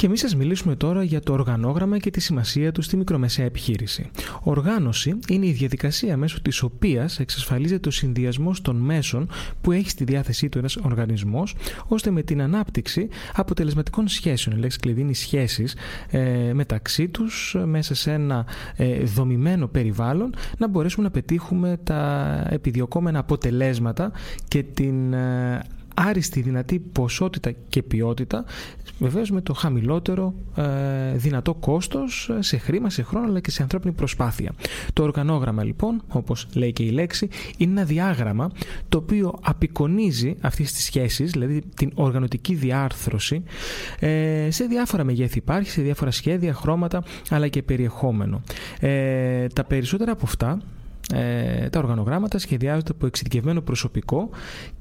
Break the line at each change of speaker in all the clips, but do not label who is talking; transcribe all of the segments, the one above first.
Και εμείς σα μιλήσουμε τώρα για το οργανόγραμμα και τη σημασία του στη μικρομεσαία επιχείρηση. Οργάνωση είναι η διαδικασία μέσω της οποίας εξασφαλίζεται ο συνδυασμός των μέσων που έχει στη διάθεσή του ένας οργανισμός, ώστε με την ανάπτυξη αποτελεσματικών σχέσεων, η λέξη κλειδί είναι οι σχέσει ε, μεταξύ τους, μέσα σε ένα ε, δομημένο περιβάλλον, να μπορέσουμε να πετύχουμε τα επιδιωκόμενα αποτελέσματα και την ε, άριστη δυνατή ποσότητα και ποιότητα βεβαίως με το χαμηλότερο ε, δυνατό κόστος σε χρήμα, σε χρόνο αλλά και σε ανθρώπινη προσπάθεια. Το οργανόγραμμα λοιπόν όπως λέει και η λέξη είναι ένα διάγραμμα το οποίο απεικονίζει αυτές τις σχέσεις δηλαδή την οργανωτική διάρθρωση ε, σε διάφορα μεγέθη υπάρχει, σε διάφορα σχέδια, χρώματα αλλά και περιεχόμενο. Ε, τα περισσότερα από αυτά ε, τα οργανογράμματα σχεδιάζονται από εξειδικευμένο προσωπικό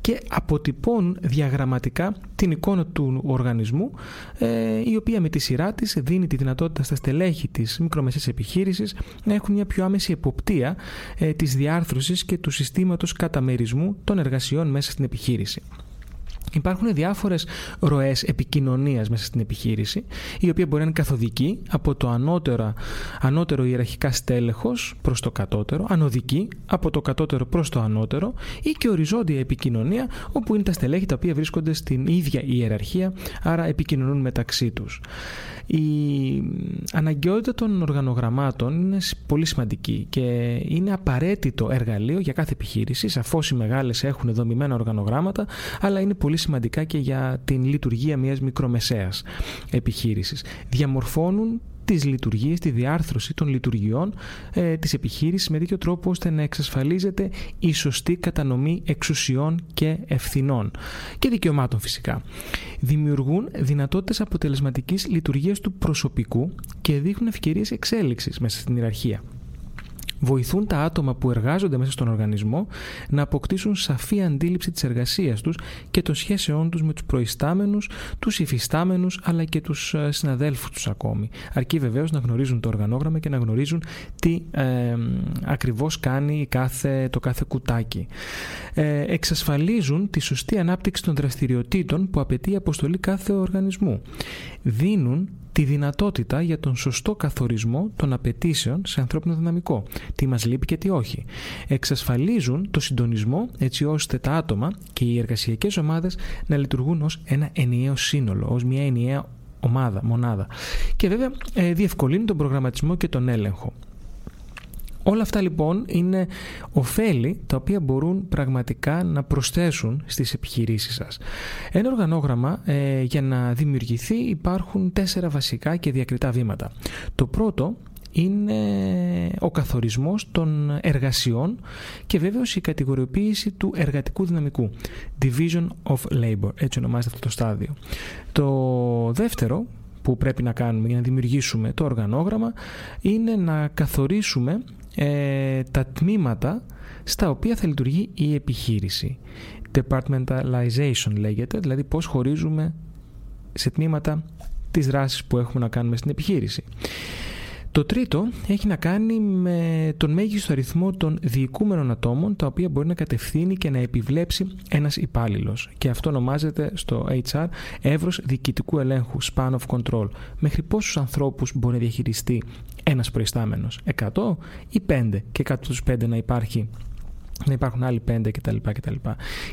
και αποτυπώνουν διαγραμματικά την εικόνα του οργανισμού ε, η οποία με τη σειρά της δίνει τη δυνατότητα στα στελέχη της μικρομεσαίας επιχείρησης να έχουν μια πιο άμεση εποπτεία ε, της διάρθρωσης και του συστήματος καταμερισμού των εργασιών μέσα στην επιχείρηση. Υπάρχουν διάφορες ροές επικοινωνίας μέσα στην επιχείρηση, η οποία μπορεί να είναι καθοδική από το ανώτερο, ανώτερο ιεραρχικά στέλεχος προς το κατώτερο, ανωδική από το κατώτερο προς το ανώτερο ή και οριζόντια επικοινωνία, όπου είναι τα στελέχη τα οποία βρίσκονται στην ίδια ιεραρχία, άρα επικοινωνούν μεταξύ τους. Η αναγκαιότητα των οργανογραμμάτων είναι πολύ σημαντική και είναι απαραίτητο εργαλείο για κάθε επιχείρηση, σαφώς οι μεγάλες έχουν δομημένα οργανογράμματα, αλλά είναι πολύ σημαντικά και για την λειτουργία μιας μικρομεσαίας επιχείρησης. Διαμορφώνουν τις λειτουργίες, τη διάρθρωση των λειτουργιών ε, της επιχείρησης με τέτοιο τρόπο ώστε να εξασφαλίζεται η σωστή κατανομή εξουσιών και ευθυνών και δικαιωμάτων φυσικά. Δημιουργούν δυνατότητες αποτελεσματικής λειτουργίας του προσωπικού και δείχνουν ευκαιρίες εξέλιξης μέσα στην ιεραρχία βοηθούν τα άτομα που εργάζονται μέσα στον οργανισμό να αποκτήσουν σαφή αντίληψη της εργασίας τους και των σχέσεών τους με τους προϊστάμενους, τους υφιστάμενους αλλά και τους ε, συναδέλφους τους ακόμη. Αρκεί βεβαίως να γνωρίζουν το οργανόγραμμα και να γνωρίζουν τι ε, ακριβώς κάνει κάθε, το κάθε κουτάκι. Ε, εξασφαλίζουν τη σωστή ανάπτυξη των δραστηριοτήτων που απαιτεί η αποστολή κάθε οργανισμού. Δίνουν τη δυνατότητα για τον σωστό καθορισμό των απαιτήσεων σε ανθρώπινο δυναμικό. Τι μας λείπει και τι όχι. Εξασφαλίζουν το συντονισμό έτσι ώστε τα άτομα και οι εργασιακές ομάδες να λειτουργούν ως ένα ενιαίο σύνολο, ως μια ενιαία ομάδα, μονάδα. Και βέβαια ε, διευκολύνει τον προγραμματισμό και τον έλεγχο. Όλα αυτά λοιπόν είναι ωφέλη τα οποία μπορούν πραγματικά να προσθέσουν στις επιχειρήσεις σας. Ένα οργανόγραμμα ε, για να δημιουργηθεί υπάρχουν τέσσερα βασικά και διακριτά βήματα. Το πρώτο είναι ο καθορισμός των εργασιών και βέβαια η κατηγοριοποίηση του εργατικού δυναμικού. Division of Labor, έτσι ονομάζεται αυτό το στάδιο. Το δεύτερο που πρέπει να κάνουμε για να δημιουργήσουμε το οργανόγραμμα είναι να καθορίσουμε ε, τα τμήματα στα οποία θα λειτουργεί η επιχείρηση. Departmentalization λέγεται, δηλαδή πώς χωρίζουμε σε τμήματα τις δράσεις που έχουμε να κάνουμε στην επιχείρηση. Το τρίτο έχει να κάνει με τον μέγιστο αριθμό των διοικούμενων ατόμων τα οποία μπορεί να κατευθύνει και να επιβλέψει ένας υπάλληλος. Και αυτό ονομάζεται στο HR εύρος διοικητικού ελέγχου, span of control. Μέχρι πόσους ανθρώπους μπορεί να διαχειριστεί ένας προϊστάμενος, 100 ή 5 και κάτω τους 5 να υπάρχει να υπάρχουν άλλοι 5 κτλ.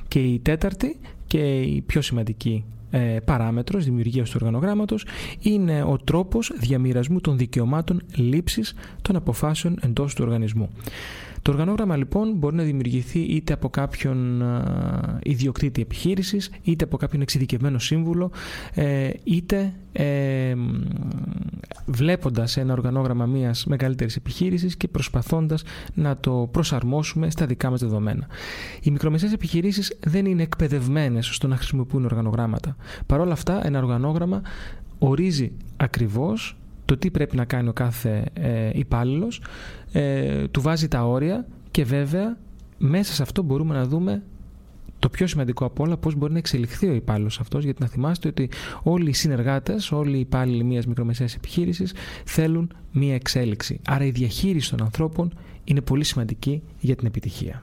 Και η τέταρτη και η πιο σημαντική ε, παράμετρος δημιουργίας του οργανογράμματος είναι ο τρόπος διαμοιρασμού των δικαιωμάτων λήψης των αποφάσεων εντός του οργανισμού. Το οργανόγραμμα λοιπόν μπορεί να δημιουργηθεί είτε από κάποιον ιδιοκτήτη επιχείρησης, είτε από κάποιον εξειδικευμένο σύμβουλο, ε, είτε ε, βλέποντας ένα οργανόγραμμα μιας μεγαλύτερης επιχείρησης και προσπαθώντας να το προσαρμόσουμε στα δικά μας δεδομένα. Οι μικρομεσαίες επιχειρήσεις δεν είναι εκπαιδευμένες στο να χρησιμοποιούν οργανογράμματα. Παρ' όλα αυτά ένα οργανόγραμμα ορίζει ακριβώς το τι πρέπει να κάνει ο κάθε ε, υπάλληλος, ε, του βάζει τα όρια και βέβαια μέσα σε αυτό μπορούμε να δούμε το πιο σημαντικό από όλα, πώς μπορεί να εξελιχθεί ο υπάλληλος αυτός, γιατί να θυμάστε ότι όλοι οι συνεργάτες, όλοι οι υπάλληλοι μιας μικρομεσαίας επιχείρησης θέλουν μία εξέλιξη. Άρα η διαχείριση των ανθρώπων είναι πολύ σημαντική για την επιτυχία.